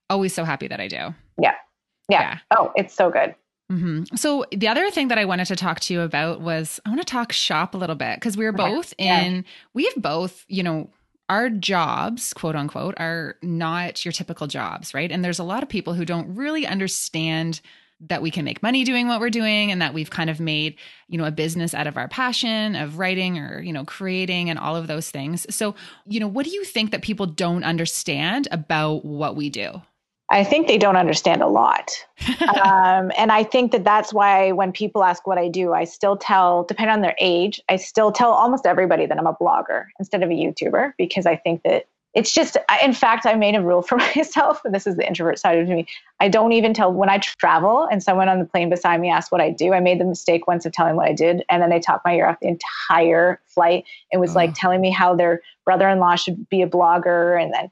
always so happy that I do. Yeah. Yeah. yeah. Oh, it's so good. Mm-hmm. So the other thing that I wanted to talk to you about was I want to talk shop a little bit because we are both yeah. in we have both, you know, our jobs, quote unquote, are not your typical jobs, right? And there's a lot of people who don't really understand that we can make money doing what we're doing and that we've kind of made, you know, a business out of our passion of writing or, you know, creating and all of those things. So, you know, what do you think that people don't understand about what we do? I think they don't understand a lot. um, and I think that that's why when people ask what I do, I still tell, depending on their age, I still tell almost everybody that I'm a blogger instead of a YouTuber because I think that it's just, in fact, I made a rule for myself, and this is the introvert side of me. I don't even tell when I travel and someone on the plane beside me asks what I do. I made the mistake once of telling what I did, and then they talked my ear off the entire flight. It was oh. like telling me how their brother in law should be a blogger, and then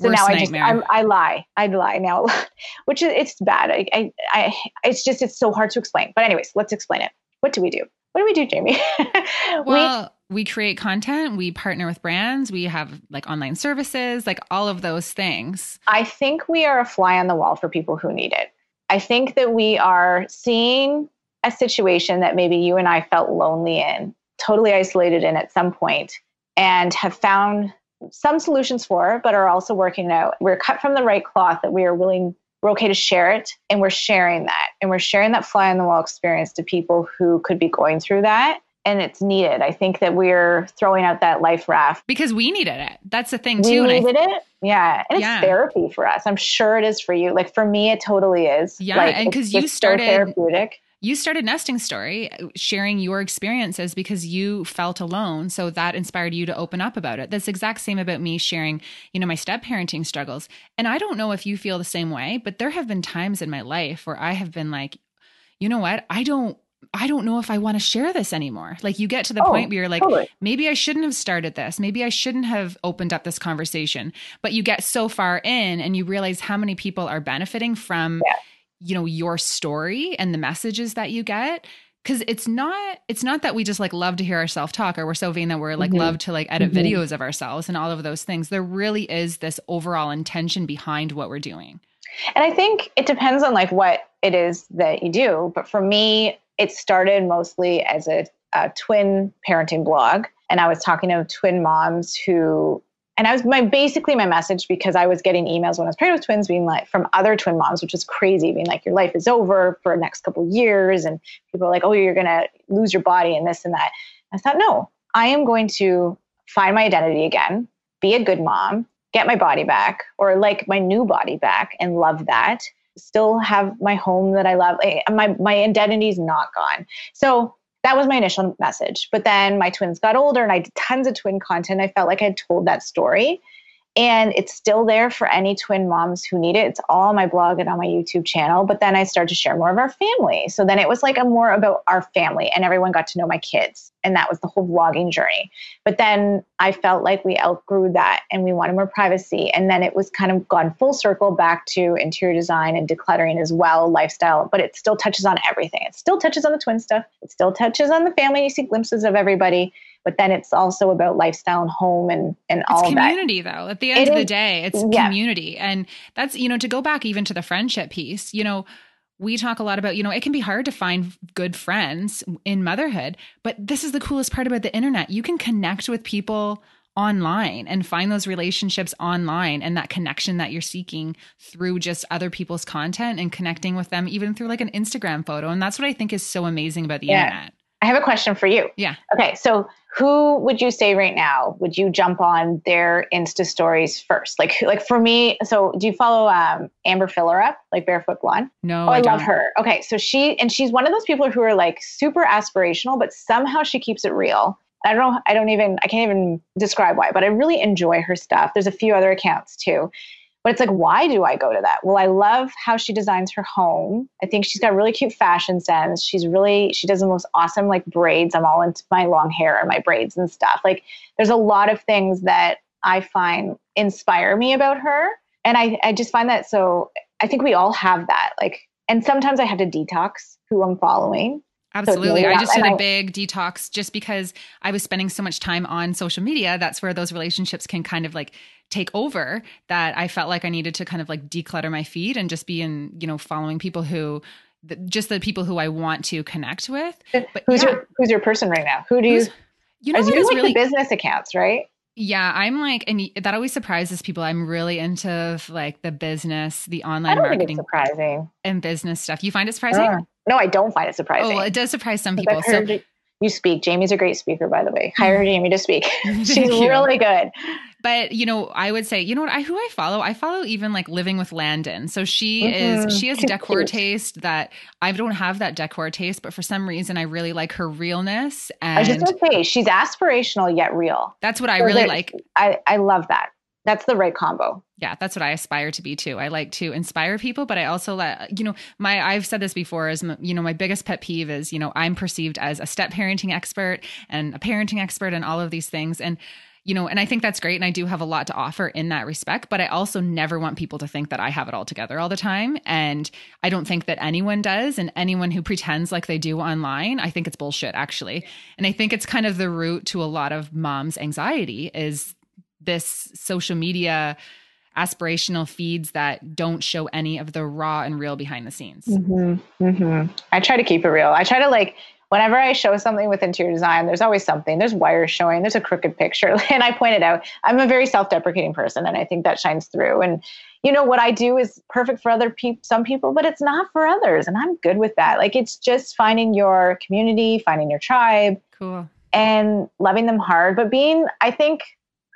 so Worst now I just I'm, i lie. I lie now, which is it's bad. I, I, I it's just it's so hard to explain. But anyways, let's explain it. What do we do? What do we do, Jamie? well, we, we create content. We partner with brands. We have like online services, like all of those things. I think we are a fly on the wall for people who need it. I think that we are seeing a situation that maybe you and I felt lonely in, totally isolated in at some point, and have found some solutions for, but are also working out. We're cut from the right cloth that we are willing, we're okay to share it, and we're sharing that. And we're sharing that fly on the wall experience to people who could be going through that. and it's needed. I think that we're throwing out that life raft because we needed it. That's the thing too. we needed it. Yeah, and it's therapy for us. I'm sure it is for you. Like for me, it totally is. Yeah, Like, and it's 'cause you so started- therapeutic. You started nesting story sharing your experiences because you felt alone so that inspired you to open up about it that's exact same about me sharing you know my step parenting struggles and i don't know if you feel the same way but there have been times in my life where i have been like you know what i don't I don't know if I want to share this anymore. Like you get to the Oh, point where you're like, totally. maybe I shouldn't have started this. Maybe I shouldn't have opened up this conversation. But you get so far in and you realize how many people are benefiting from Yeah. You know your story and the messages that you get because it's not it's not that we just like love to hear ourselves talk or we're so vain that we're like Mhm. love to like edit Mhm. videos of ourselves and all of those things there really is this overall intention behind what we're doing And I think it depends on like what it is that you do. But for me, it started mostly as a, a twin parenting blog. And I was talking to twin moms who, and I was my basically my message because I was getting emails when I was pregnant with twins being like from other twin moms, which is crazy, being like, your life is over for the next couple of years. And people are like, oh, you're to lose your body and this and that. I thought, no, I am going to find my identity again, be a good mom, get my body back or like my new body back and love that still have my home that i love Like, my my identity is not gone so that was my initial message. But then my twins got older and i did tons of twin content. I felt like i had told that story and it's still there for any twin moms who need it it's all on my blog and on my youtube channel but then i started to share more of our family so then it was like a more about our family and everyone got to know my kids and that was the whole vlogging journey but then I felt like we outgrew that and we wanted more privacy. And then it was kind of gone full circle back to interior design and decluttering as well, lifestyle, but it still touches on everything. It still touches on the twin stuff. It still touches on the family. You see glimpses of everybody, but then it's also about lifestyle and home and, and it's all of that. community though at the end It of the day it's yeah. community and that's you know to go back even to the friendship piece you know we talk a lot about you know it can be hard to find good friends in motherhood but this is the coolest part about the internet you can connect with people online and find those relationships online and that connection that you're seeking through just other people's content and connecting with them even through like an Instagram photo and that's what I think is so amazing about the Yeah. internet I have a question for you. Yeah. Okay. So who would you say right now would you jump on their Insta stories first? Like, like for me, so do you follow um, Amber Fillerup, like Barefoot Blonde? no Oh, I, love her. Okay, so she and she's one of those people who are like super aspirational, but somehow she keeps it real. I don't know. I don't even. I can't even describe why, but I really enjoy her stuff. There's a few other accounts too, but it's like, why do I go to that? Well, I love how she designs her home. I think she's got really cute fashion sense. She's really she does the most awesome like braids. I'm all into my long hair and my braids and stuff. Like, there's a lot of things that I find inspire me about her, and I I just find that so. I think we all have that. Like, and sometimes I have to detox who I'm following. Absolutely. I just did a big detox just because I was spending so much time on social media. That's where those relationships can kind of like take over that I felt like I needed to kind of like declutter my feed and just be in, you know, following people who just the people who I want to connect with. But Who's yeah, your Who's your person right now? Who do you? Who's- you know what you like really the business accounts, right? yeah, I'm like and that always surprises people. I'm really into like the business, the online don't think it's marketing surprising. and business stuff. You find it surprising? Uh, no, I don't find it surprising. oh, well, it does surprise some people. So you- speak. Jamie's a great speaker, by the way. Hire Jamie to speak. She's really good. but you know i would say you know what i who i follow i follow even like living with Landyn so she Mhm. is she has She's decor cute. taste that i don't have that decor taste but for some reason i really like her realness I was just and say she's aspirational yet real. that's what i So really like I I love that. That's the right combo. yeah that's what i aspire to be too. I like to inspire people but i also let you know my i've said this before is you know my biggest pet peeve is you know i'm perceived as a step parenting expert and a parenting expert and all of these things. And you know and i think that's great and i do have a lot to offer in that respect but i also never want people to think that i have it all together all the time. And i don't think that anyone does. And anyone who pretends like they do online i think it's bullshit actually. And i think it's kind of the root to a lot of moms anxiety is this social media aspirational feeds that don't show any of the raw and real behind the scenes. Mm-hmm. Mm-hmm. I try to keep it real. I try to like whenever I show something with interior design, there's always something. There's wires showing, there's a crooked picture. And I pointed out, I'm a very self deprecating person, and I think that shines through. And, you know, what I do is perfect for other people, some people, but it's not for others. And I'm good with that. Like, it's just finding your community, finding your tribe. Cool. And loving them hard, but being, I think,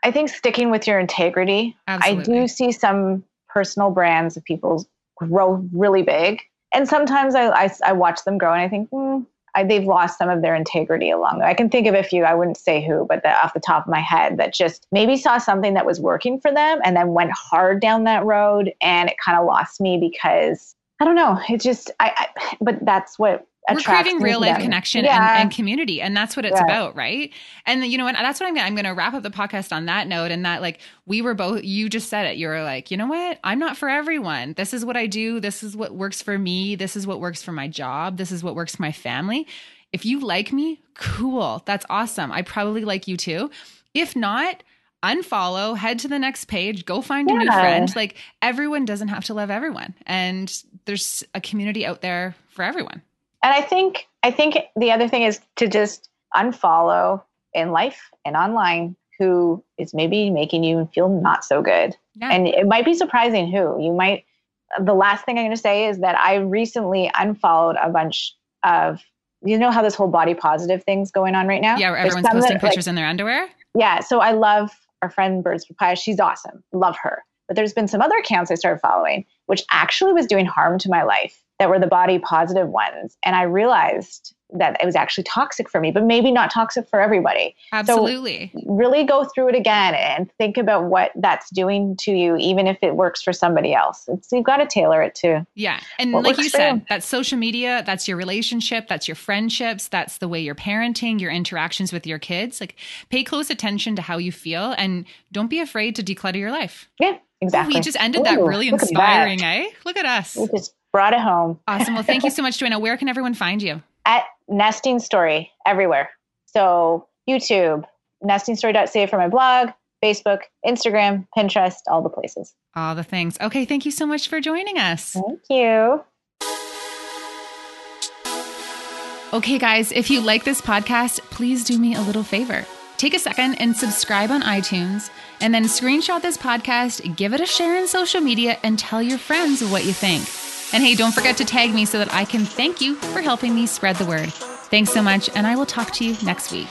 I think sticking with your integrity. Absolutely. I do see some personal brands of people grow really big. And sometimes I, I, I watch them grow and I think, mm, I, they've lost some of their integrity along the way. I can think of a few, I wouldn't say who, but the, off the top of my head that just maybe saw something that was working for them and then went hard down that road and it kind of lost me because I don't know. It just, I, I but that's what we're creating real life connection yeah. and, and, community and that's what it's about right? And you know what? That's what i'm gonna i'm gonna wrap up the podcast on that note and that like we were both you just said it. You were like you know what? I'm not for everyone. This is what i do. This is what works for me. This is what works for my job. This is what works for my family. If you like me cool. That's awesome. I probably like you too. If not unfollow, head to the next page, go find yeah. a new friend. Like everyone doesn't have to love everyone. And there's a community out there for everyone and I think I think the other thing is to just unfollow in life and online who is maybe making you feel not so good. Yeah. And it might be surprising who. You might the last thing I'm going to say is that I recently unfollowed a bunch of you know how this whole body positive thing's going on right now? Yeah, where everyone's posting that, pictures like, in their underwear. Yeah, so I love our friend Birds Papaya. She's awesome. Love her. But there's been some other accounts I started following, which actually was doing harm to my life that were the body positive ones. And I realized that it was actually toxic for me, but maybe not toxic for everybody. Absolutely. So really go through it again and think about what that's doing to you, even if it works for somebody else. It's, you've got to tailor it to. Yeah. And like you said, you. that's social media, that's your relationship, that's your friendships, that's the way you're parenting, your interactions with your kids. Like pay close attention to how you feel and don't be afraid to declutter your life. Yeah. Exactly. we just ended Ooh, that really inspiring, eh? Look at us. We just brought it home. Awesome. Well, thank you so much, Joanna. Where can everyone find you? At Nesting Story everywhere. So YouTube, nestingstory.ca for my blog, Facebook, Instagram, Pinterest, all the places. All the things. Okay. Thank you so much for joining us. Thank you. Okay, guys, if you like this podcast, please do me a little favor. Take a second and subscribe on iTunes, and then screenshot this podcast, give it a share in social media, and tell your friends what you think. And hey, don't forget to tag me so that I can thank you for helping me spread the word. Thanks so much, and I will talk to you next week.